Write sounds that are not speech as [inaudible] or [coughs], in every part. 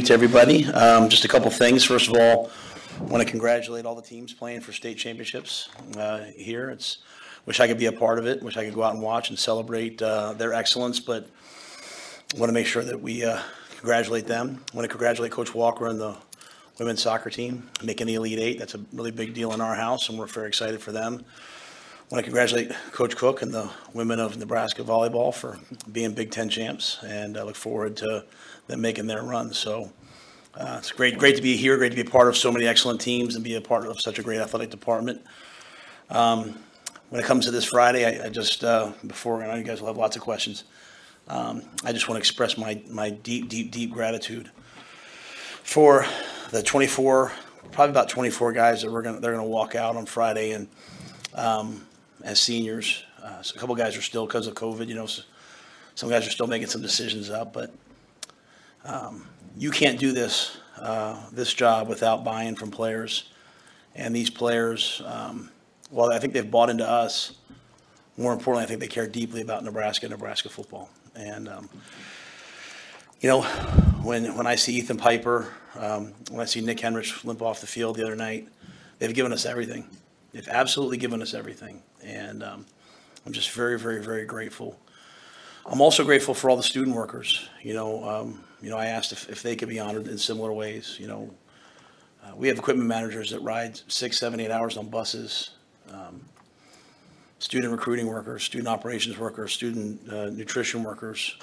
week to everybody. Um, Just a couple things. First of all, I want to congratulate all the teams playing for state championships uh, here. It's, wish I could be a part of it, wish I could go out and watch and celebrate uh, their excellence, but want to make sure that we uh, congratulate them. Want to congratulate Coach Walker and the women's soccer team, making the Elite Eight. That's a really big deal in our house, and we're very excited for them. Want to congratulate Coach Cook and the women of Nebraska volleyball for being Big Ten champs, and I look forward to them making their run. So uh, it's great, great to be here, great to be a part of so many excellent teams and be a part of such a great athletic department. Um, when it comes to this Friday, I, I just uh, before I know you guys will have lots of questions. Um, I just want to express my my deep, deep, deep gratitude for the 24, probably about 24 guys that we're gonna they're gonna walk out on Friday and um, as seniors. Uh, so a couple guys are still because of COVID. You know, so some guys are still making some decisions up, but um, you can't do this uh, this job without buy-in from players. And these players, um, well, I think they've bought into us. More importantly, I think they care deeply about Nebraska, Nebraska football. And um, you know, when when I see Ethan Piper, um, when I see Nick Henrich limp off the field the other night, they've given us everything. They've absolutely given us everything, and um, I'm just very, very, very grateful. I'm also grateful for all the student workers. You know, um, you know, I asked if, if they could be honored in similar ways. You know, uh, we have equipment managers that ride six, seven, eight hours on buses. Um, student recruiting workers, student operations workers, student uh, nutrition workers,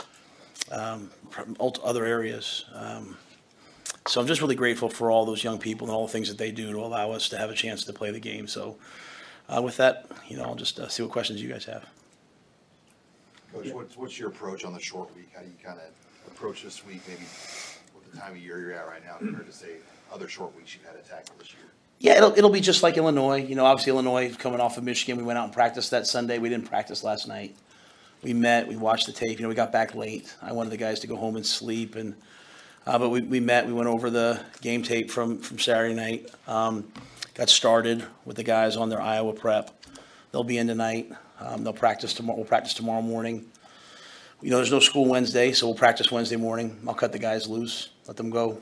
um, other areas. Um, so I'm just really grateful for all those young people and all the things that they do to allow us to have a chance to play the game. So uh, with that, you know, I'll just uh, see what questions you guys have. Coach, what's, what's your approach on the short week? How do you kind of approach this week, maybe with the time of year you're at right now compared to say other short weeks you've had to tackle this year? Yeah, it'll, it'll be just like Illinois. You know, obviously Illinois coming off of Michigan, we went out and practiced that Sunday. We didn't practice last night. We met, we watched the tape. You know, we got back late. I wanted the guys to go home and sleep, and uh, but we, we met. We went over the game tape from from Saturday night. Um, got started with the guys on their Iowa prep. They'll be in tonight. Um, they'll practice tomorrow. We'll practice tomorrow morning. You know, there's no school Wednesday, so we'll practice Wednesday morning. I'll cut the guys loose, let them go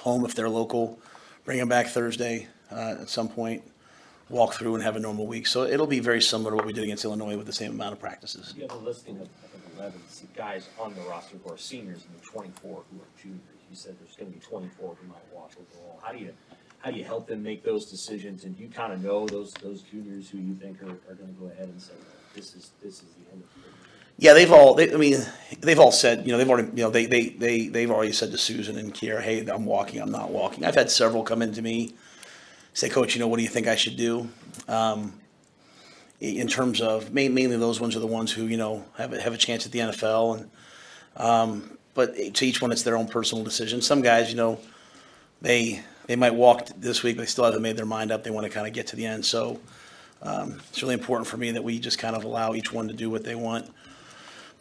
home if they're local, bring them back Thursday uh, at some point, walk through and have a normal week. So it'll be very similar to what we did against Illinois with the same amount of practices. You have a listing of, I think, eleven guys on the roster who are seniors and the twenty-four who are juniors. You said there's gonna be twenty-four who might walk overall. How do you, how do you help them make those decisions? And you kind of know those, those juniors who you think are, are gonna go ahead and say, this is, this is the end of the? Yeah, they've all. They, I mean, they've all said. You know, they've already. You know, they they they they've already said to Susan and Kiera, "Hey, I'm walking. I'm not walking." I've had several come into me, say, "Coach, you know, what do you think I should do?" Um, in terms of mainly those ones are the ones who you know have a, have a chance at the NFL, and um, but to each one it's their own personal decision. Some guys, you know, they they might walk this week, but they still haven't made their mind up. They want to kind of get to the end, so. Um, it's really important for me that we just kind of allow each one to do what they want.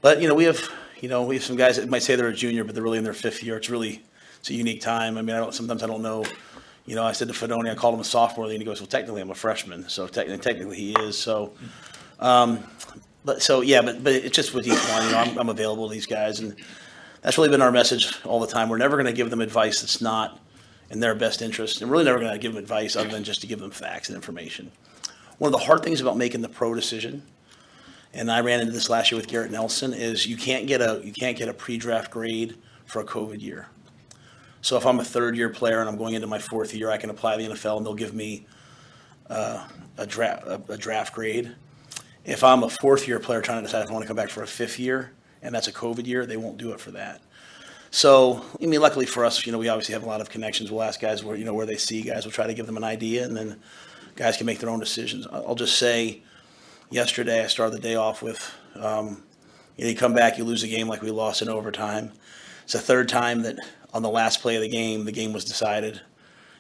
But, you know, we have, you know, we have some guys that might say they're a junior, but they're really in their fifth year. It's really, it's a unique time. I mean, I don't, sometimes I don't know, you know, I said to Fedoni, I called him a sophomore, and he goes, well, technically I'm a freshman. So technically, technically he is, so. Um, but, so, yeah, but, but it's just with each one, you know, I'm, I'm available to these guys, and that's really been our message all the time. We're never gonna give them advice that's not in their best interest, and really never gonna give them advice other than just to give them facts and information. One of the hard things about making the pro decision and I ran into this last year with Garrett Nelson, is you can't get a, you can't get a pre-draft grade for a COVID year. So if I'm a third-year player and I'm going into my fourth year, I can apply the NFL and they'll give me uh, a draft, a a draft grade. If I'm a fourth-year player trying to decide if I want to come back for a fifth year, and that's a COVID year, they won't do it for that. So, I mean, luckily for us, you know, we obviously have a lot of connections. We'll ask guys where, you know, where they see guys. We'll try to give them an idea, and then guys can make their own decisions. I'll I'll just say, yesterday I started the day off with, um, you come back, you lose a game like we lost in overtime. It's the third time that on the last play of the game, the game was decided.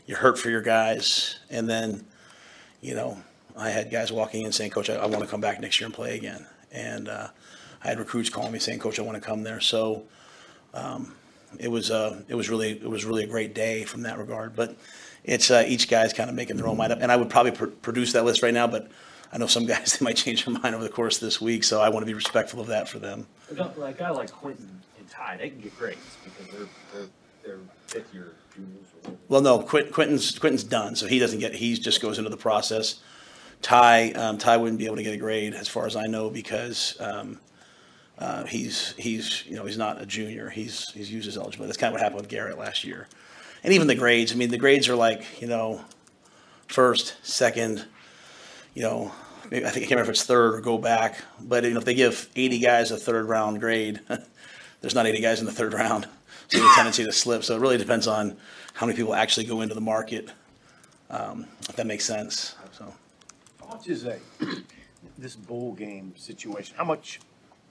You're hurt for your guys, and then, you know, I had guys walking in saying, "Coach, I, I want to come back next year and play again." And uh, I had recruits calling me saying, "Coach, I want to come there." So um, it was uh, it was really it was really a great day from that regard. But it's uh, each guy's kind of making their own mind up, and I would probably pr- produce that list right now, but I know some guys [laughs] they might change their mind over the course of this week, so I want to be respectful of that for them. A guy- Like a guy like Quinton and Ty, they can get grades because they're, they're their fifth year juniors. Well, no, Quinton's, Quinton's done, so he doesn't get, he just goes into the process. Ty, um, Ty wouldn't be able to get a grade, as far as I know, because, um, uh, he's, he's, you know, he's not a junior, he's, he's used his eligibility. That's kind of what happened with Garrett last year. And even the grades, I mean, the grades are like, you know, first, second, you know, maybe, I think, I can't remember if it's third or go back, but, you know, if they give eighty guys a third round grade, [laughs] there's not eighty guys in the third round, so there's a tendency to slip, so it really depends on how many people actually go into the market, um, if that makes sense, so. How much is a, this bowl game situation, how much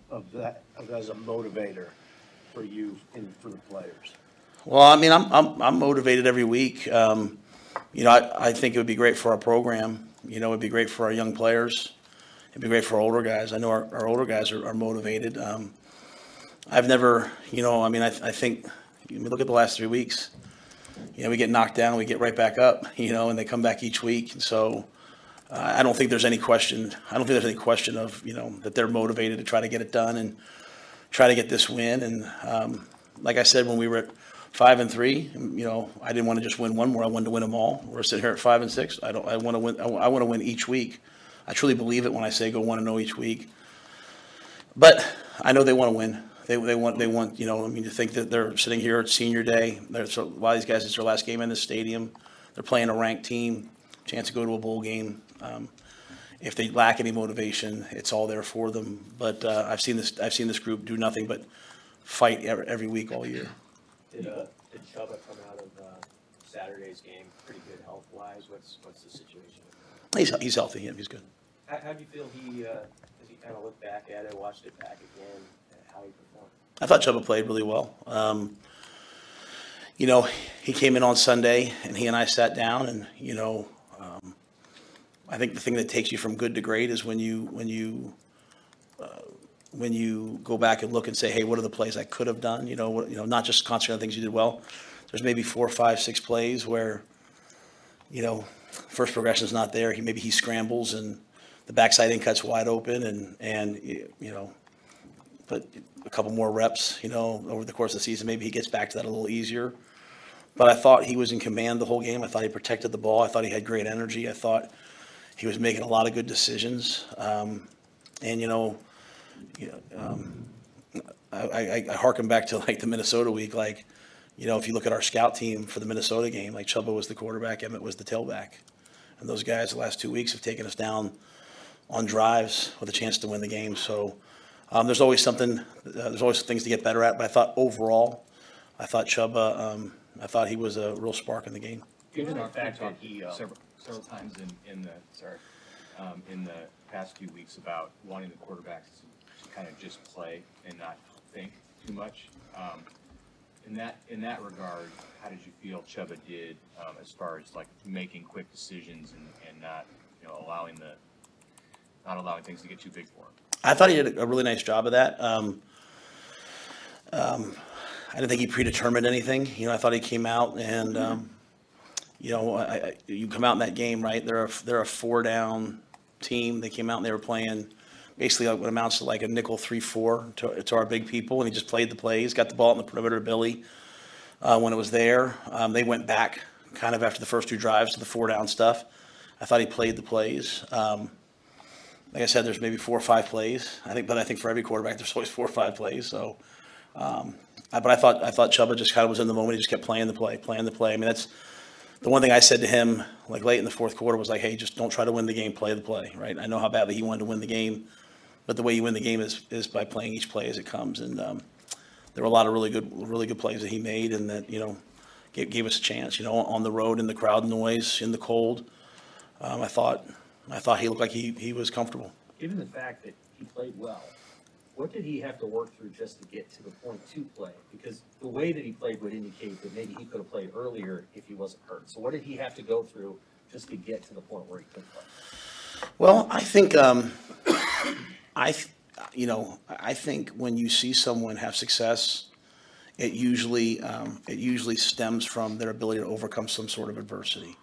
of that, of that is a motivator for you and for the players? Well, I mean, I'm, I'm, I'm motivated every week. Um, you know, I, I think it would be great for our program. You know, it'd be great for our young players. It'd be great for our older guys. I know our, our older guys are, are motivated. Um, I've never, you know, I mean, I, I think, you look at the last three weeks. You know, we get knocked down, we get right back up, you know, and they come back each week. And so, uh, I don't think there's any question, I don't think there's any question of, you know, that they're motivated to try to get it done and try to get this win. And, um, like I said, when we were at five and three, you know, I didn't want to just win one more. I wanted to win them all. We're sitting here at five and six. I don't, I want to win, I want to win each week. I truly believe it when I say go one and zero each week. But I know they want to win. They, they want, they want, you know, I mean, to think that they're sitting here at senior day, there's a lot of these guys, it's their last game in the stadium. They're playing a ranked team, chance to go to a bowl game. Um, if they lack any motivation, it's all there for them. But, uh, I've seen this, I've seen this group do nothing but fight every, every week all year. Did, uh, did Chubba come out of, uh, Saturday's game pretty good health wise? What's, what's the situation? He's, he's healthy, yeah, he's good. How, how do you feel he, uh, as he kind of looked back at it, watched it back again, how he performed? I thought Chubba played really well. Um, you know, he came in on Sunday and he and I sat down and, you know, um, I think the thing that takes you from good to great is when you, when you, uh, when you go back and look and say, hey, what are the plays I could have done? You know, what, you know, not just concentrate on things you did well. There's maybe four, five, six plays where, you know, first progression is not there. He, maybe he scrambles and the backside in cuts wide open and, and, you know, but a couple more reps, you know, over the course of the season, maybe he gets back to that a little easier. But I thought he was in command the whole game. I thought he protected the ball. I thought he had great energy. I thought he was making a lot of good decisions. Um, and, you know, you know, um, I, I, I harken back to like the Minnesota week, like, you know, if you look at our scout team for the Minnesota game, like Chubba was the quarterback, Emmett was the tailback. And those guys the last two weeks have taken us down on drives with a chance to win the game. So um, there's always something, uh, there's always things to get better at. But I thought overall, I thought Chubba, um, I thought he was a real spark in the game. Given the fact that he, uh, Several, several times in, in the, sorry, um, in the past few weeks about wanting the quarterbacks to kind of just play and not think too much. Um, in that, in that regard, how did you feel Chubba did, um, as far as like making quick decisions and, and not, you know, allowing the, not allowing things to get too big for him? I thought he did a really nice job of that. Um, um, I didn't think he predetermined anything. You know, I thought he came out and, um, you know, I, I, you come out in that game, right? They're a, they're a four down team. They came out and they were playing basically like what amounts to like a nickel three four to, to our big people, and he just played the plays, got the ball in the perimeter Billy uh, when it was there. Um, they went back kind of after the first two drives to the four down stuff. I thought he played the plays. Um, like I said, there's maybe four or five plays. I think, but I think for every quarterback, there's always [laughs] four or five plays. So, um, I, but I thought I thought Chubba just kind of was in the moment. He just kept playing the play, playing the play. I mean, that's the one thing I said to him, like late in the fourth quarter, was like, "Hey, just don't try to win the game. Play the play." Right? I know how badly he wanted to win the game, but the way you win the game is is by playing each play as it comes. And um, there were a lot of really good, really good plays that he made, and that you know gave, gave us a chance. You know, on the road in the crowd noise, in the cold. Um, I thought I thought he looked like he he was comfortable. given the fact that he played well, what did he have to work through just to get to the point to play? Because the way that he played would indicate that maybe he could have played earlier if he wasn't hurt. So what did he have to go through just to get to the point where he could play? Well, I think, um, I, you know, I think when you see someone have success, it usually, um, it usually stems from their ability to overcome some sort of adversity.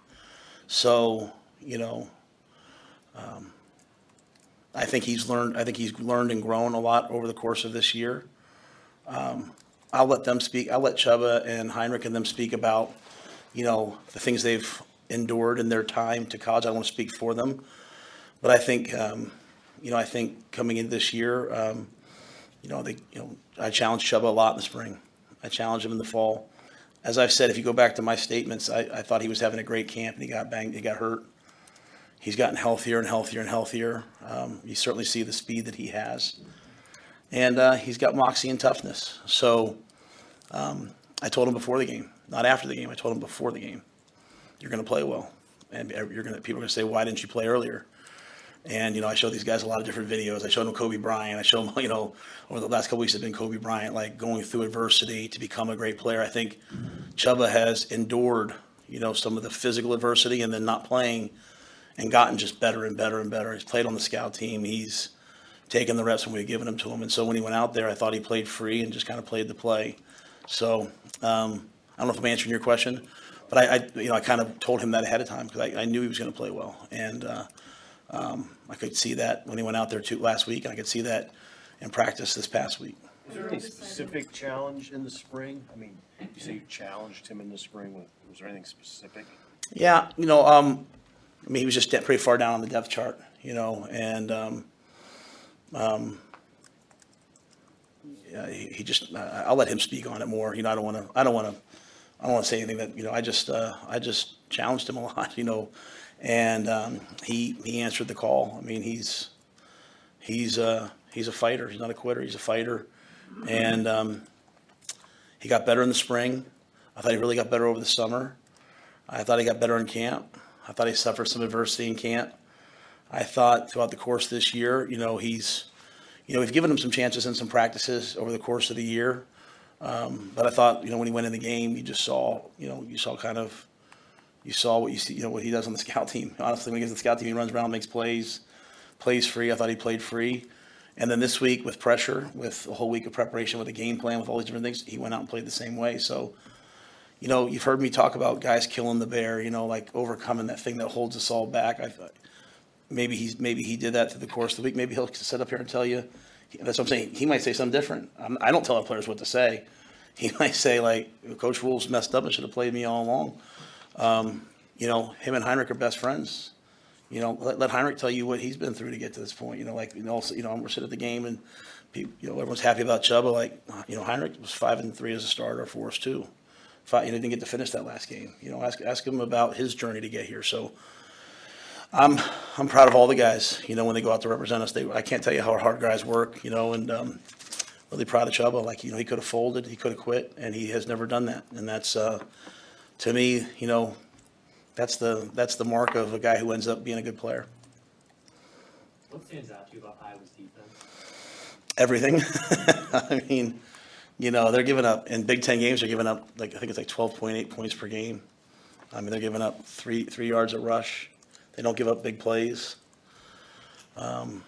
So, you know, um, I think he's learned, I think he's learned and grown a lot over the course of this year. Um, I'll let them speak, I'll let Chubba and Heinrich and them speak about, you know, the things they've endured in their time to college. I want to speak for them. But I think, um, you know, I think coming into this year, um, you know, they, you know, I challenged Chubba a lot in the spring. I challenged him in the fall. As I've said, if you go back to my statements, I, I thought he was having a great camp and he got banged, he got hurt. He's gotten healthier and healthier and healthier. Um, you certainly see the speed that he has. And uh, he's got moxie and toughness. So um, I told him before the game, not after the game. I told him before the game, you're going to play well, and you're going to. People are going to say, why didn't you play earlier? And you know, I showed these guys a lot of different videos. I showed them Kobe Bryant. I showed them, [laughs] you know, over the last couple weeks, have been Kobe Bryant, like going through adversity to become a great player. I think Chubba has endured, you know, some of the physical adversity and then not playing, and gotten just better and better and better. He's played on the scout team. He's taken the reps when we had given them to him. And so when he went out there, I thought he played free and just kind of played the play. So um, I don't know if I'm answering your question, but I, I you know, I kind of told him that ahead of time because I, I knew he was going to play well, and uh, um, I could see that when he went out there too last week, and I could see that in practice this past week. Is there any specific challenge in the spring? I mean, you say you challenged him in the spring. Was was there anything specific? Yeah, you know, um, I mean, he was just pretty far down on the depth chart, you know, and um, um, yeah, he, he just. I I'll let him speak on it more. You know, I don't want to. I don't want to. I don't want to say anything that you know. I just. Uh, I just challenged him a [laughs] lot, you know, and um, he he answered the call. I mean, he's he's uh, he's a fighter. He's not a quitter. He's a fighter, and um, he got better in the spring. I thought he really got better over the summer. I thought he got better in camp. I thought he suffered some adversity in camp. I thought throughout the course this year, you know, he's, you know, we've given him some chances in some practices over the course of the year. Um, but I thought, you know, when he went in the game, you just saw, you know, you saw kind of, you saw what you see, you know, what he does on the scout team. Honestly, when he gets on the scout team, he runs around, makes plays, plays free. I thought he played free. And then this week with pressure, with a whole week of preparation, with a game plan, with all these different things, he went out and played the same way. So, you know, you've heard me talk about guys killing the bear, you know, like overcoming that thing that holds us all back. I thought maybe he's maybe he did that through the course of the week. Maybe he'll sit up here and tell you. That's what I'm saying. He might say something different. I'm, I don't tell our players what to say. He [laughs] might say like, "Coach Rhule's messed up and should have played me all along." Um, you know, him and Heinrich are best friends. You know, let, let Heinrich tell you what he's been through to get to this point. You know, like you know, you know, we're sitting at the game and people, you know, everyone's happy about Chubba. Like, you know, Heinrich was five and three as a starter for us too. Five, you know, didn't get to finish that last game. You know, ask ask him about his journey to get here. So. I'm I'm proud of all the guys. You know, when they go out to represent us, they I can't tell you how hard guys work. You know, and um, really proud of Chubba. Like you know, he could have folded, he could have quit, and he has never done that. And that's uh, to me, you know, that's the that's the mark of a guy who ends up being a good player. What stands out to you about Iowa's defense? Everything. [laughs] I mean, you know, they're giving up in Big Ten games. They're giving up like I think it's like 12.8 points per game. I mean, they're giving up three three yards a rush. They don't give up big plays. Um,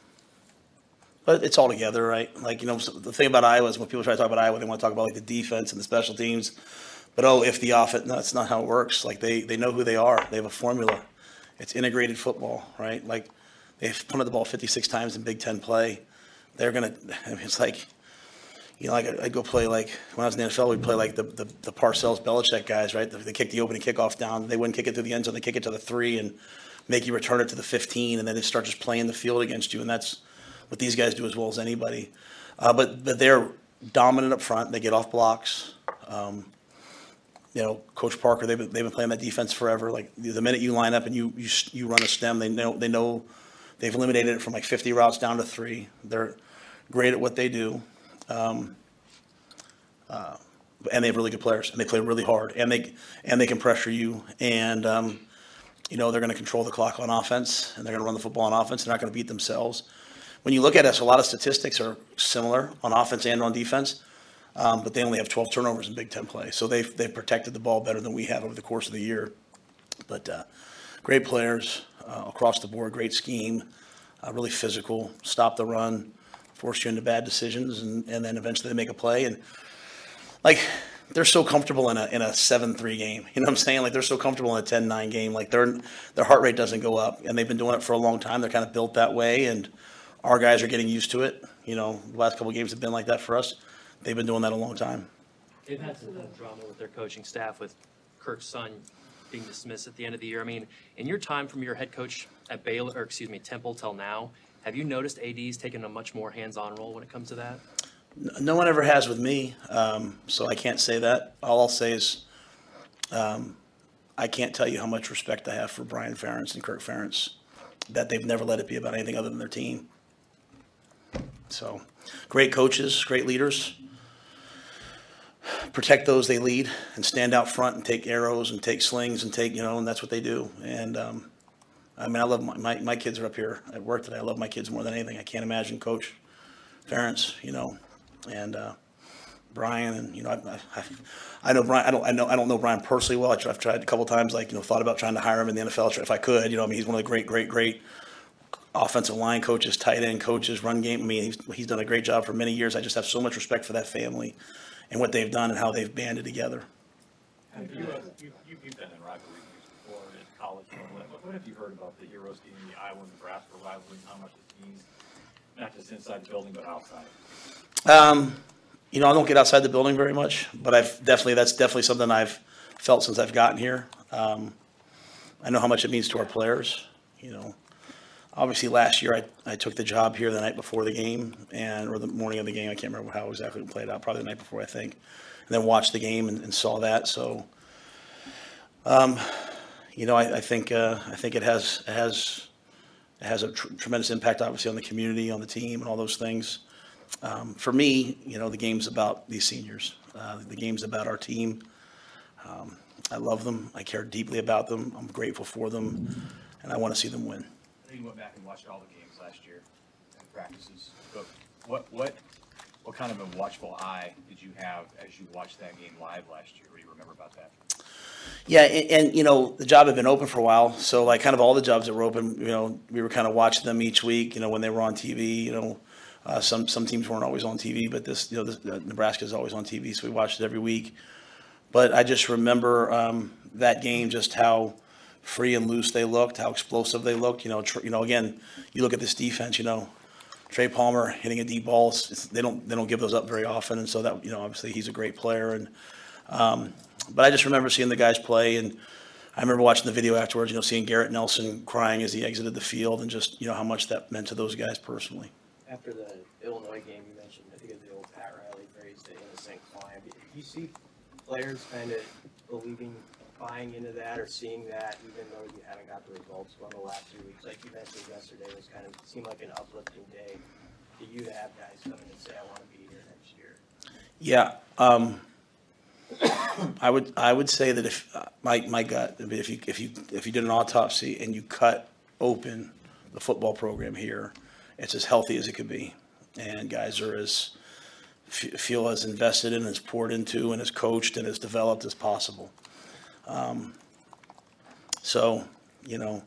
but it's all together, right? Like, you know, the thing about Iowa is when people try to talk about Iowa, they want to talk about like the defense and the special teams. But oh, if the offense, no, that's not how it works. Like they, they know who they are. They have a formula. It's integrated football, right? Like they've punted the ball 56 times in Big Ten play. They're gonna. [laughs] I mean, it's like, you know, like I'd go play like when I was in the NFL, we'd play like the the, the Parcells Belichick guys, right? They kick the opening kickoff down. They wouldn't kick it to the end zone. They kick it to the three and make you return it to the 15, and then they start just playing the field against you. And that's what these guys do as well as anybody. Uh, but but they're dominant up front. They get off blocks. Um, you know, Coach Parker, they've been, they've been playing that defense forever. Like the minute you line up and you you, you run a stem, they know they know they've eliminated it from like 50 routes down to three. They're great at what they do. Um, uh, and they have really good players, and they play really hard, and they and they can pressure you, and um, you know they're going to control the clock on offense, and they're going to run the football on offense. They're not going to beat themselves. When you look at us, a lot of statistics are similar on offense and on defense, um, but they only have 12 turnovers in Big Ten play, so they've they've protected the ball better than we have over the course of the year. But uh, great players uh, across the board, great scheme, uh, really physical, stop the run, force you into bad decisions, and, and then eventually they make a play. And like they're so comfortable in a in a seven three game. You know what I'm saying? Like they're so comfortable in a 10-9 game. Like their their heart rate doesn't go up, and they've been doing it for a long time. They're kind of built that way, and our guys are getting used to it. You know, the last couple games have been like that for us. They've been doing that a long time. They've had some drama with their coaching staff with Kirk's son being dismissed at the end of the year. I mean, in your time from your head coach at Baylor, or excuse me, Temple till now, have you noticed AD's taking a much more hands-on role when it comes to that? No one ever has with me, um, so I can't say that. All I'll say is, um, I can't tell you how much respect I have for Brian Ferentz and Kirk Ferentz, that they've never let it be about anything other than their team. So, great coaches, great leaders. Protect those they lead and stand out front and take arrows and take slings and take, you know, and that's what they do. And, um, I mean, I love my, my, my kids are up here at work today. I love my kids more than anything. I can't imagine Coach Ferentz you know, and uh, Brian, and you know, I, I, I know Brian. I don't, I know, I don't know Brian personally well. I I've tried a couple times, like you know, thought about trying to hire him in the NFL if I could. You know, I mean, he's one of the great, great, great offensive line coaches, tight end coaches, run game. I mean, he's, he's done a great job for many years. I just have so much respect for that family and what they've done and how they've banded together. Have you, uh, you, you- you've been in rivalry before at college, and what, what have you heard about the Heroes game, the Iowa, Nebraska rivalry, and how much it means, not just inside the building, but outside? Um, you know, I don't get outside the building very much, but I've definitely, that's definitely something I've felt since I've gotten here. Um, I know how much it means to our players, you know. Obviously, last year, I, I took the job here the night before the game and, or the morning of the game. I can't remember how exactly it played out, probably the night before, I think. And then watched the game and, and saw that, so. Um, you know, I, I think, uh, I think it has, it has, it has a tr- tremendous impact, obviously, on the community, on the team and all those things um, for me, you know, the game's about these seniors. Uh, the game's about our team. Um, I love them. I care deeply about them. I'm grateful for them, and I want to see them win. You went back and watched all the games last year and practices, but what, what, what kind of a watchful eye did you have as you watched that game live last year? What do you remember about that? Yeah, and, and you know, the job had been open for a while, so like kind of all the jobs that were open, you know, we were kind of watching them each week. You know, when they were on TV. You know, uh, some some teams weren't always on TV, but this, you know, this, uh, Nebraska is always on TV, so we watched it every week. But I just remember um, that game, just how free and loose they looked, how explosive they looked. You know, tr- you know, again, you look at this defense. You know, Trey Palmer hitting a deep ball. it's- it's- They don't they don't give those up very often, and so that you know, obviously he's a great player. And um, but I just remember seeing the guys play, and I remember watching the video afterwards. You know, seeing Garrett Nelson crying as he exited the field, and just you know how much that meant to those guys personally. After the Illinois game, you mentioned, I think of the old Pat Riley phrase, the innocent climb. You see players kind of believing, buying into that or seeing that even though you haven't got the results from the last few weeks? Like you mentioned yesterday was kind of, seemed like an uplifting day for you to have guys come in and say, I want to be here next year. Yeah, um, [coughs] I would, I would say that if, uh, my, my gut, I mean, if you, if you, if you did an autopsy and you cut open the football program here, it's as healthy as it could be. And guys are as, feel as invested in, as poured into, and as coached and as developed as possible. Um, So, you know,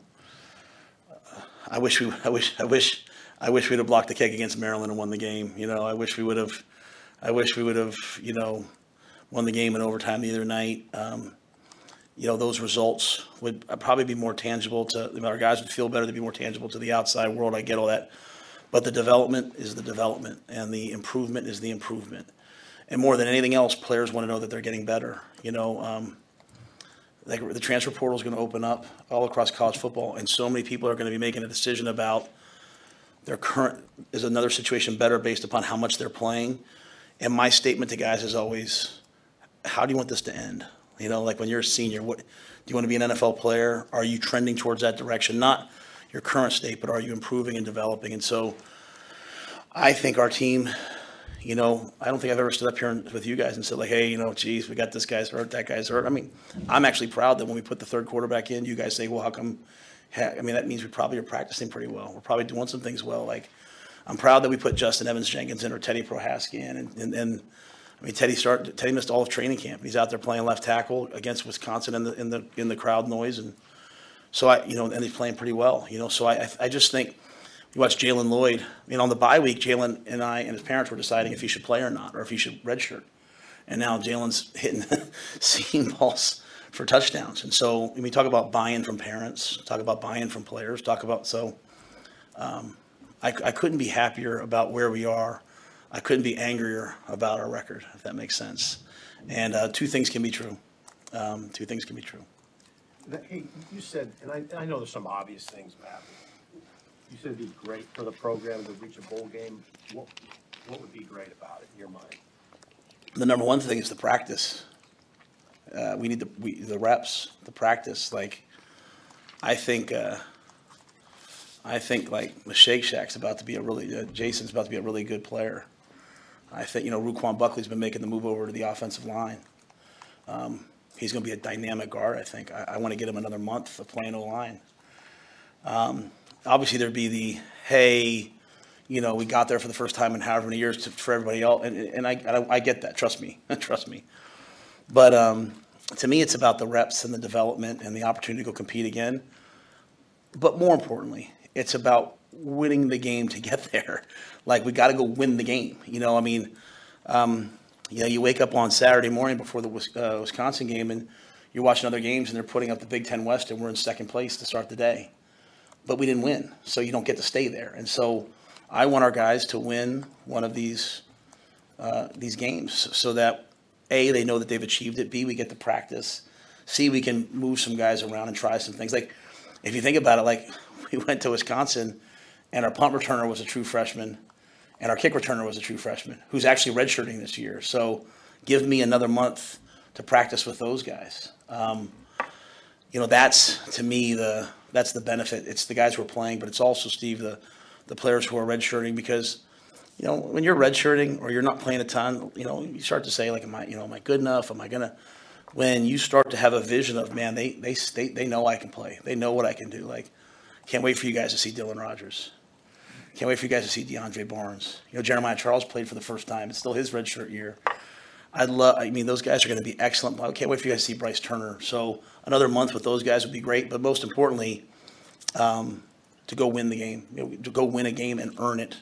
I wish we, I wish, I wish, I wish we'd have blocked the kick against Maryland and won the game. You know, I wish we would have, I wish we would have, you know, won the game in overtime the other night. Um, you know, those results would probably be more tangible to, our guys would feel better to be more tangible to the outside world. I get all that. But the development is the development and the improvement is the improvement. And more than anything else, players want to know that they're getting better. You know, um, like the transfer portal is going to open up all across college football, and so many people are going to be making a decision about their current is another situation better based upon how much they're playing. And my statement to guys is always, how do you want this to end? You know, like when you're a senior, what do you want to be an NFL player? Are you trending towards that direction? Not your current state, but are you improving and developing? And so I think our team, you know, I don't think I've ever stood up here with you guys and said like, hey, you know, geez, we got this guy's hurt, that guy's hurt. I mean, I'm actually proud that when we put the third quarterback in, you guys say, well, how come? I mean, that means we probably are practicing pretty well. We're probably doing some things well. Like, I'm proud that we put Justin Evans Jenkins in or Teddy Prochazka in, and, and, and I mean, Teddy start Teddy missed all of training camp. He's out there playing left tackle against Wisconsin in the in the in the crowd noise, and so I, you know, and he's playing pretty well. You know, so I- I just think you watch Jaylen Lloyd. You know, on the bye week, Jaylen and I and his parents were deciding if he should play or not, or if he should redshirt. And now Jaylen's [laughs] hitting [laughs] seam balls for touchdowns. And so when we talk about buy-in from parents, talk about buy-in from players, talk about so. Um, I, I couldn't be happier about where we are. I couldn't be angrier about our record, if that makes sense. And uh, two things can be true. Um, two things can be true. Hey, you said, and I, I know there's some obvious things, Matt. You said it'd be great for the program to reach a bowl game. What, what would be great about it in your mind? The number one thing is the practice. Uh, we need the we, the reps, the practice. Like, I think uh, I think like the Shake Shack's about to be a really uh, Jason's about to be a really good player. I think you know Ruquan Buckley's been making the move over to the offensive line. Um, he's going to be a dynamic guard. I think I, I want to get him another month of playing O line. Um, obviously, there'd be the hey, you know, we got there for the first time in however many years to, for everybody else, and, and I, I, I get that. Trust me, [laughs] trust me. But um, to me, it's about the reps and the development and the opportunity to go compete again. But more importantly, it's about winning the game to get [laughs] there. Like we got to go win the game. You know, I mean, um, you know, you wake up on Saturday morning before the uh, Wisconsin game, and you're watching other games, and they're putting up the Big Ten West, and we're in second place to start the day. But we didn't win, so you don't get to stay there. And so, I want our guys to win one of these uh, these games, so that a they know that they've achieved it. B we get to practice. C we can move some guys around and try some things. Like if you think about it, like [laughs] we went to Wisconsin, and our punt returner was a true freshman, and our kick returner was a true freshman who's actually redshirting this year. So give me another month to practice with those guys. Um, you know, that's to me the that's the benefit. It's the guys who are playing, but it's also Steve the the players who are redshirting because you know when you're redshirting or you're not playing a ton, you know you start to say like, am I you know am I good enough? Am I gonna? When you start to have a vision of man, they they they, they know I can play. They know what I can do. Like, can't wait for you guys to see Dylan Rogers. Can't wait for you guys to see DeAndre Barnes. You know, Jeremiah Charles played for the first time. It's still his redshirt year. I'd love, I mean, those guys are going to be excellent. I can't wait for you guys to see Bryce Turner. So another month with those guys would be great. But most importantly, um, to go win the game, you know, to go win a game and earn it,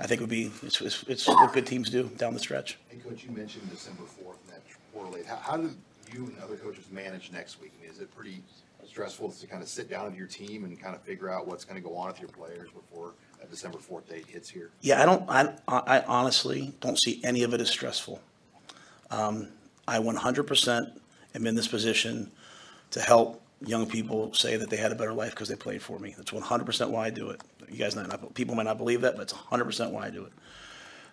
I think would be, it's, it's, it's what good teams do down the stretch. Hey, Coach, you mentioned December fourth, and that portal late. How, how do you and other coaches manage next week? I mean, is it pretty stressful to kind of sit down with your team and kind of figure out what's gonna go on with your players before that December fourth date hits here? Yeah, I don't, I, I honestly don't see any of it as stressful. Um, I one hundred percent am in this position to help young people say that they had a better life because they played for me. That's one hundred percent why I do it. You guys might not, people might not believe that, but it's hundred percent why I do it.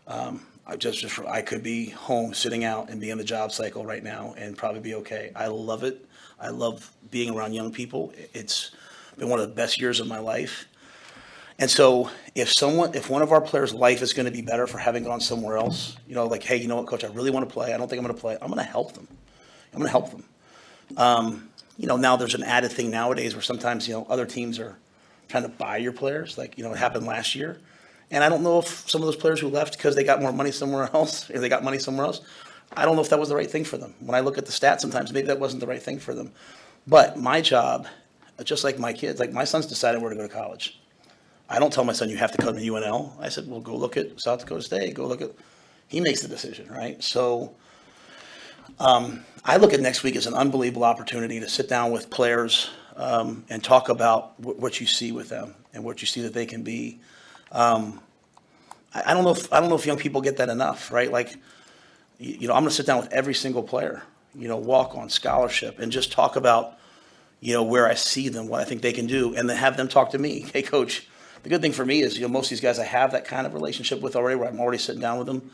Um, I just, just, I could be home, sitting out and be in the job cycle right now and probably be okay. I love it. I love being around young people. It's been one of the best years of my life. And so if someone, if one of our players' life is going to be better for having gone somewhere else, you know, like, hey, you know what, coach, I really want to play. I don't think I'm going to play. I'm going to help them. I'm going to help them. Um, you know, now there's an added thing nowadays where sometimes, you know, other teams are trying to buy your players. Like, you know, it happened last year. And I don't know if some of those players who left because they got more money somewhere [laughs] else, or they got money somewhere else, I don't know if that was the right thing for them. When I look at the stats, sometimes maybe that wasn't the right thing for them. But my job, just like my kids, like my son's decided where to go to college. I don't tell my son you have to come to UNL. I said, well, go look at South Dakota State. Go look at. He makes the decision, right? So, um, I look at next week as an unbelievable opportunity to sit down with players um, and talk about wh- what you see with them and what you see that they can be. Um, I, I don't know if I don't know if young people get that enough, right? Like, you, you know, I'm going to sit down with every single player, you know, walk on scholarship, and just talk about you know, where I see them, what I think they can do, and then have them talk to me. [laughs] Hey, coach, the good thing for me is, you know, most of these guys I have that kind of relationship with already, where I'm already sitting down with them.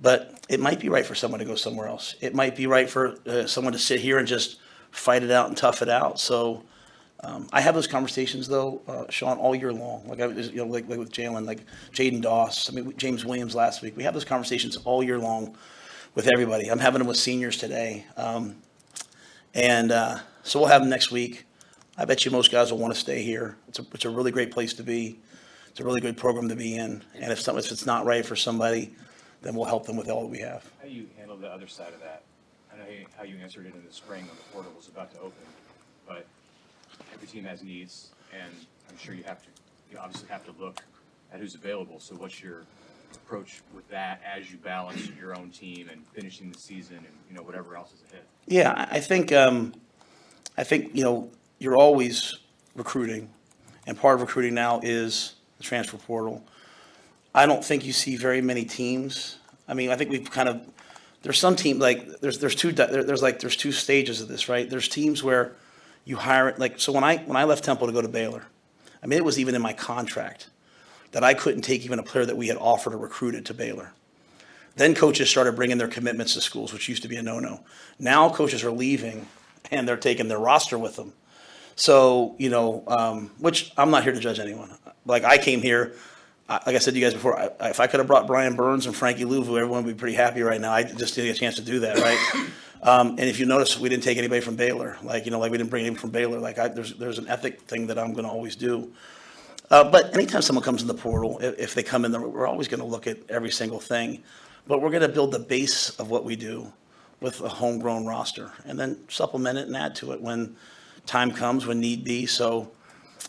But it might be right for someone to go somewhere else. It might be right for uh, someone to sit here and just fight it out and tough it out. So um, I have those conversations though, uh, Sean, all year long. Like I, you know, like, like with Jalen, like Jaidyn Doss. I mean, James Williams last week. We have those conversations all year long with everybody. I'm having them with seniors today. Um, and uh, so we'll have them next week. I bet you most guys will want to stay here. It's a, it's a really great place to be. It's a really good program to be in. And if some, if it's not right for somebody, then we'll help them with all that we have. How do you handle the other side of that? I know how you answered it in the spring when the portal was about to open, but every team has needs, and I'm sure you have to, you obviously have to look at who's available. So what's your approach with that as you balance your own team and finishing the season and, you know, whatever else is ahead? Yeah, I I think, um, I think, you know, you're always recruiting, and part of recruiting now is the transfer portal. I don't think you see very many teams. I mean, I think we've kind of there's some team like there's there's two there, there's like there's two stages of this, right? There's teams where you hire like so when I when I left Temple to go to Baylor, I mean it was even in my contract that I couldn't take even a player that we had offered or recruited to Baylor. Then coaches started bringing their commitments to schools, which used to be a no-no. Now coaches are leaving and they're taking their roster with them. So you know, um, which I'm not here to judge anyone. Like I came here, I- like I said to you guys before, I, if I could have brought Brian Burns and Frankie Luvu, everyone would be pretty happy right now. I just didn't get a chance to do that, right? [coughs] Um, and if you notice, we didn't take anybody from Baylor. Like you know, like we didn't bring anybody from Baylor. Like I, there's there's an ethic thing that I'm going to always do. Uh, but anytime someone comes in the portal, if, if they come in, there, we're always going to look at every single thing. But we're going to build the base of what we do with a homegrown roster, and then supplement it and add to it when time comes, when need be. So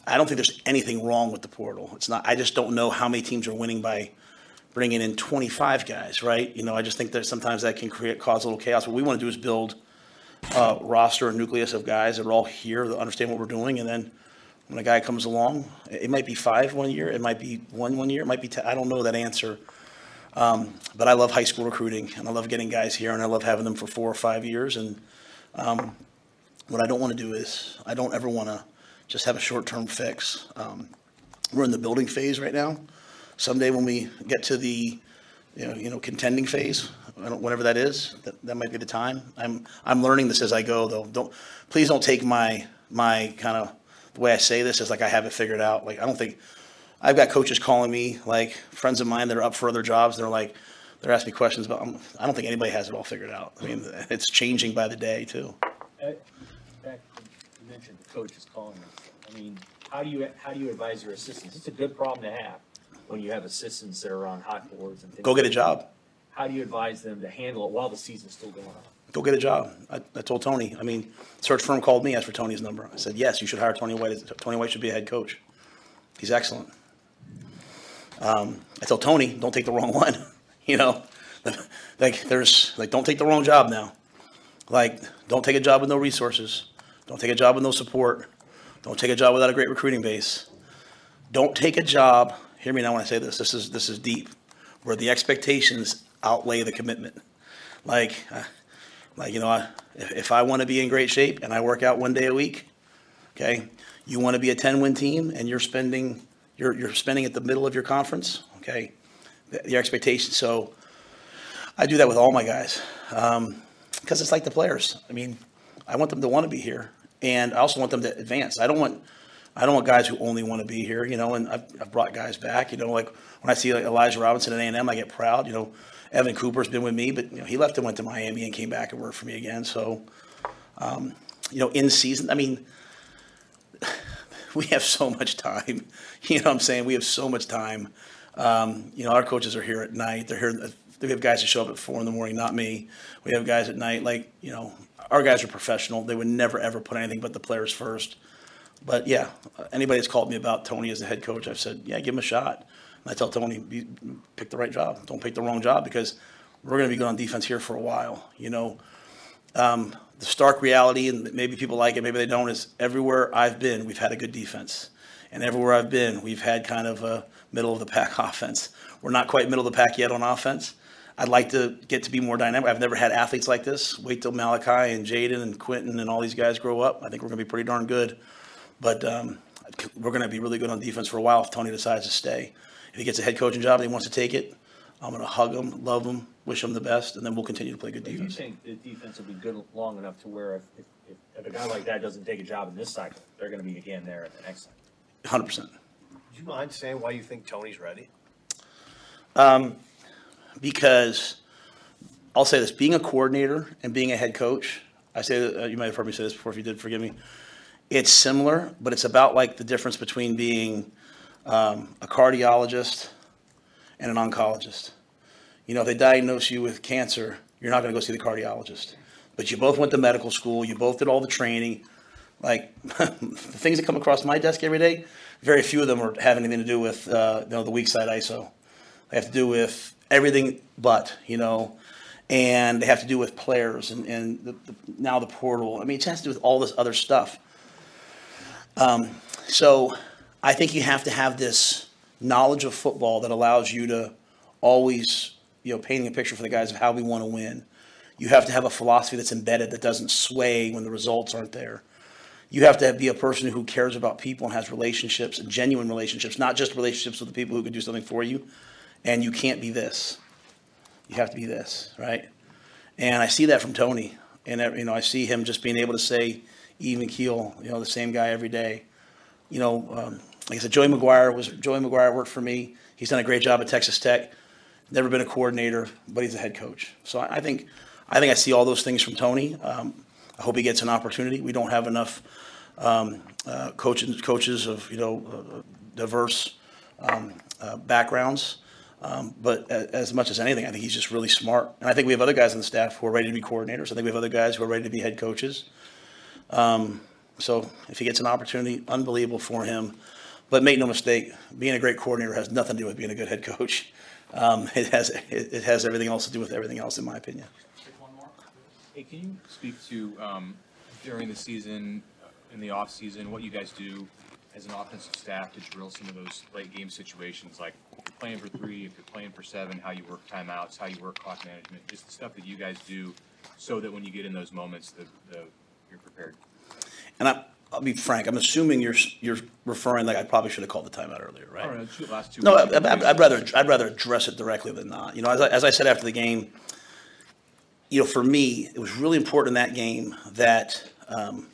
I don't think there's anything wrong with the portal. It's not. I just don't know how many teams are winning by bringing in 25 guys, right? You know, I just think that sometimes that can create cause a little chaos. What we want to do is build a roster, a nucleus of guys that are all here that understand what we're doing, and then when a guy comes along, it might be five one year, it might be one one year, it might be 10. I don't know that answer. Um, but I love high school recruiting, and I love getting guys here, and I love having them for four or five years. And um, what I don't want to do is, I don't ever want to just have a short-term fix. Um, we're in the building phase right now. Someday when we get to the, you know, you know, contending phase, whatever that is, that, that might be the time. I'm, I'm learning this as I go, though. Don't, please don't take my, my kind of, the way I say this as like I have it figured out. Like, I don't think, I've got coaches calling me, like friends of mine that are up for other jobs. They're like, they're asking me questions about, I'm, I don't think anybody has it all figured out. I mean, it's changing by the day too. Uh, is you mentioned the calling us. I mean, how do you, how do you advise your assistants? It's a good problem to have when you have assistants that are on hot boards and things. Go get a job. How do you advise them to handle it while the season's still going on? Go get a job. I, I told Tony, I mean, search firm called me, asked for Tony's number. I said, yes, you should hire Tony White. Tony White should be a head coach. He's excellent. Um, I told Tony, don't take the wrong [laughs] one, you know? [laughs] Like, there's, like, don't take the wrong job now. Like, don't take a job with no resources. Don't take a job with no support. Don't take a job without a great recruiting base. Don't take a job, hear me now when I say this, this is, this is deep, where the expectations outweigh the commitment. Like, uh, like, you know, I, if, if I want to be in great shape and I work out one day a week, okay, you want to be a 10 win team and you're spending, you're, you're spending at the middle of your conference, okay, the, the expectation. So I do that with all my guys because it's like the players. I mean, I want them to want to be here and I also want them to advance. I don't want, I don't want guys who only want to be here, you know, and I've, I've brought guys back, you know, like when I see like Elijah Robinson at A&M, I get proud, you know, Evan Cooper's been with me, but you know, he left and went to Miami and came back and worked for me again. So, um, you know, in season, I mean, [laughs] we have so much time. [laughs] You know what I'm saying? We have so much time. Um, you know, our coaches are here at night. They're here. We have guys that show up at four in the morning, not me. We have guys at night. Like, you know, our guys are professional. They would never ever put anything but the players first. But yeah, anybody that's called me about Tony as a head coach, I've said, yeah, give him a shot. And I tell Tony, pick the right job. Don't pick the wrong job because we're going to be good on defense here for a while. You know, um, the stark reality, and maybe people like it, maybe they don't, is everywhere I've been, we've had a good defense. And everywhere I've been, we've had kind of a middle of the pack [laughs] offense. We're not quite middle of the pack yet on offense. I'd like to get to be more dynamic. I've never had athletes like this. Wait till Malachi and Jaden and Quentin and all these guys grow up. I think we're going to be pretty darn good. But um, we're going to be really good on defense for a while if Tony decides to stay. If he gets a head coaching job and he wants to take it, I'm going to hug him, love him, wish him the best, and then we'll continue to play good defense. Do you think the defense will be good long enough to where if, if, if- if a guy like that doesn't take a job in this cycle, they're gonna be again there at the next cycle? 100%. Do you mind saying why you think Tony's ready? Because I'll say this: being a coordinator and being a head coach, I say uh, you might have heard me say this before. If you did, forgive me. It's similar, but it's about like the difference between being um, a cardiologist and an oncologist. You know, if they diagnose you with cancer, you're not going to go see the cardiologist. But you both went to medical school. You both did all the training. Like [laughs] the things that come across my desk every day, very few of them are have anything to do with uh, you know the weak side ISO. They have to do with everything but, you know, and they have to do with players and, and the, the, now the portal. I mean, it has to do with all this other stuff. Um, so I think you have to have this knowledge of football that allows you to always, you know, painting a picture for the guys of how we want to win. You have to have a philosophy that's embedded that doesn't sway when the results aren't there. You have to be a person who cares about people and has relationships, and genuine relationships, not just relationships with the people who can do something for you. And you can't be this. You have to be this, right? And I see that from Tony. And, you know, I see him just being able to say even keel, you know, the same guy every day. You know, um, like I said, Joey McGuire was, Joey McGuire worked for me. He's done a great job at Texas Tech. Never been a coordinator, but he's a head coach. So I, I think, I think I see all those things from Tony. Um, I hope he gets an opportunity. We don't have enough, um, uh, coaches, coaches of, you know, uh, diverse, um, uh, backgrounds. Um, but a- as much as anything, I think he's just really smart. And I think we have other guys on the staff who are ready to be coordinators. I think we have other guys who are ready to be head coaches. Um, so if he gets an opportunity, unbelievable for him. But make no mistake, being a great coordinator has nothing to do with being a good head coach. [laughs] Um, it has, it, it has everything else to do with everything else, in my opinion. Hey, can you speak to, um, during the season, uh, in the off-season, what you guys do as an offensive staff to drill some of those late game situations, like if you're playing for three, if you're playing for seven, how you work timeouts, how you work clock management, just the stuff that you guys do so that when you get in those moments, the, the, you're prepared. And I, I'll be frank, I'm assuming you're, you're referring, like I probably should have called the timeout earlier, right? All right, two, last two. No, I, I'd, rather, I'd rather address it directly than not. You know, as I, as I said after the game, you know, for me, it was really important in that game that, um,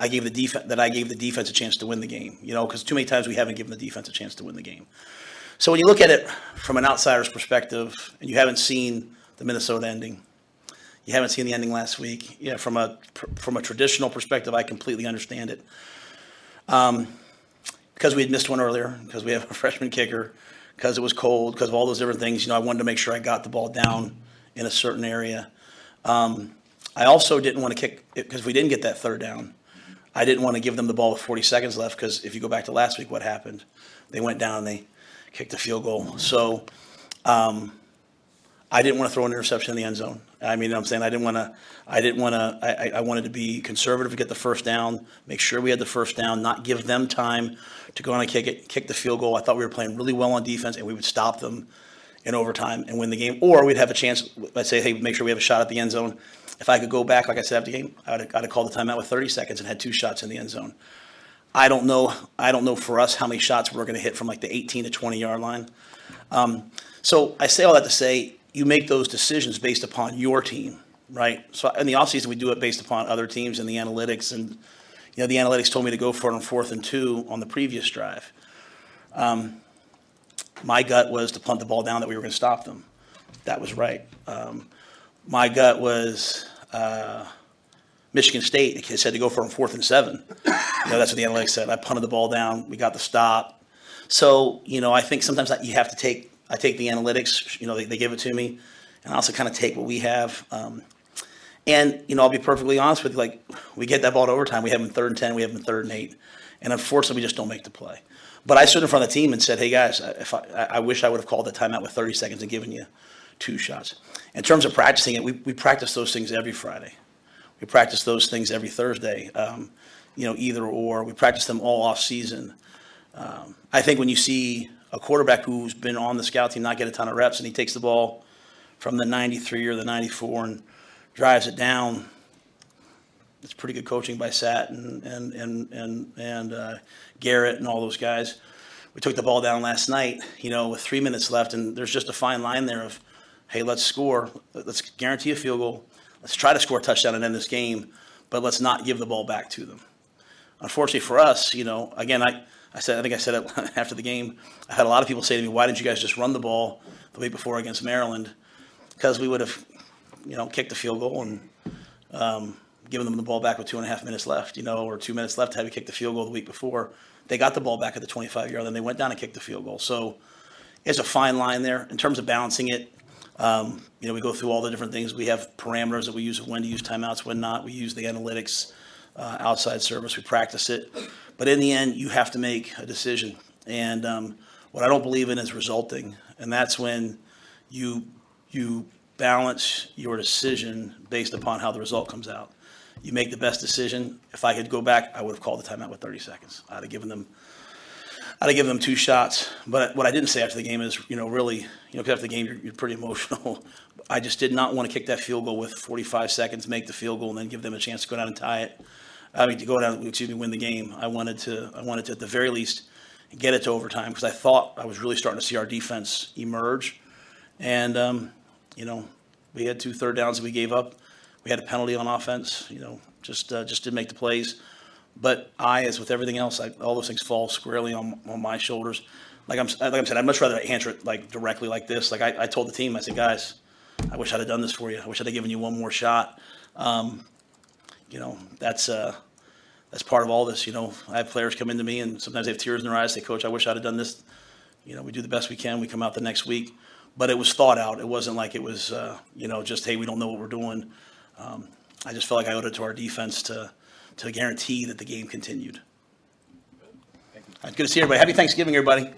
I gave the defense, that I gave the defense a chance to win the game, you know, because too many times we haven't given the defense a chance to win the game. So when you look at it from an outsider's perspective, and you haven't seen the Minnesota ending, you haven't seen the ending last week, yeah, from a, from a traditional perspective, I completely understand it. Um, because we had missed one earlier, because we have a [laughs] freshman kicker, because it was cold, because of all those different things, you know, I wanted to make sure I got the ball down in a certain area. Um, I also didn't want to kick, because we didn't get that third down. I didn't want to give them the ball with 40 seconds left, because if you go back to last week, what happened? They went down and they kicked a field goal. So, um, I didn't want to throw an interception in the end zone. I mean, I'm saying I didn't want to, I didn't want to, I, I- wanted to be conservative, get the first down, make sure we had the first down, not give them time to go on and kick it, kick the field goal. I thought we were playing really well on defense and we would stop them in overtime and win the game. Or we'd have a chance, let's say, hey, make sure we have a shot at the end zone. If I could go back, like I said after the game, have, I'd have called the timeout with 30 seconds and had two shots in the end zone. I don't know, I don't know for us how many shots we're going to hit from like the 18 to 20 yard line. Um, so I say all that to say, you make those decisions based upon your team, right? So in the offseason, we do it based upon other teams and the analytics. And, you know, the analytics told me to go for it on fourth and two on the previous drive. Um, my gut was to punt the ball down that we were going to stop them. That was right. Um, my gut was uh, Michigan State it said to go for on fourth and seven. You know, that's what the analytics said. I punted the ball down. We got the stop. So, you know, I think sometimes you have to take, I take the analytics, you know, they, they give it to me, and I also kind of take what we have. Um, and, you know, I'll be perfectly honest with you, like, we get that ball to overtime, we have them third and 10, we have them third and eight. And unfortunately, we just don't make the play. But I stood in front of the team and said, hey, guys, if I I wish I would have called the timeout with 30 seconds and given you two shots. In terms of practicing it, we, we practice those things every Friday. We practice those things every Thursday, um, you know, either or. We practice them all off season. Um, I think when you see a quarterback who's been on the scout team not get a ton of reps and he takes the ball from the 93 or the 94 and drives it down, it's pretty good coaching by Sat and and and and, and uh, Garrett and all those guys. We took the ball down last night, you know, with three minutes left, and there's just a fine line there of, hey, let's score, let's guarantee a field goal, let's try to score a touchdown and end this game, but let's not give the ball back to them. Unfortunately for us, you know, again, I, I said, I think I said it [laughs] after the game. I had a lot of people say to me, "Why didn't you guys just run the ball the week before against Maryland?" Because we would have, you know, kicked the field goal and um, given them the ball back with two and a half minutes left, you know, or two minutes left had we kicked the field goal the week before. They got the ball back at the 25 yard, then they went down and kicked the field goal. So it's a fine line there in terms of balancing it. Um, you know, we go through all the different things. We have parameters that we use when to use timeouts, when not. We use the analytics, uh, outside service. We practice it. But in the end, you have to make a decision. And um, what I don't believe in is resulting. And that's when you, you balance your decision based upon how the result comes out. You make the best decision. If I could go back, I would have called the timeout with 30 seconds. I'd have given them I'd given them two shots. But what I didn't say after the game is, you know, really, you know, because after the game, you're, you're pretty emotional. [laughs] I just did not want to kick that field goal with 45 seconds, make the field goal, and then give them a chance to go down and tie it. I mean, to go down, excuse me, win the game. I wanted to, I wanted to, at the very least, get it to overtime because I thought I was really starting to see our defense emerge. And, um, you know, we had two third downs that we gave up. We had a penalty on offense, you know, just, uh, just didn't make the plays. But I, as with everything else, I, all those things fall squarely on, on my shoulders. Like I'm, like I said, I'd much rather answer it like directly like this. Like I, I told the team, I said, guys, I wish I'd have done this for you. I wish I'd have given you one more shot. Um, you know, that's, uh, that's part of all this, you know. I have players come into me and sometimes they have tears in their eyes, say, Coach, I wish I'd have done this. You know, we do the best we can. We come out the next week. But it was thought out. It wasn't like it was, uh, you know, just, hey, we don't know what we're doing. Um, I just felt like I owed it to our defense to, to guarantee that the game continued. Good to see everybody. Happy Thanksgiving, everybody.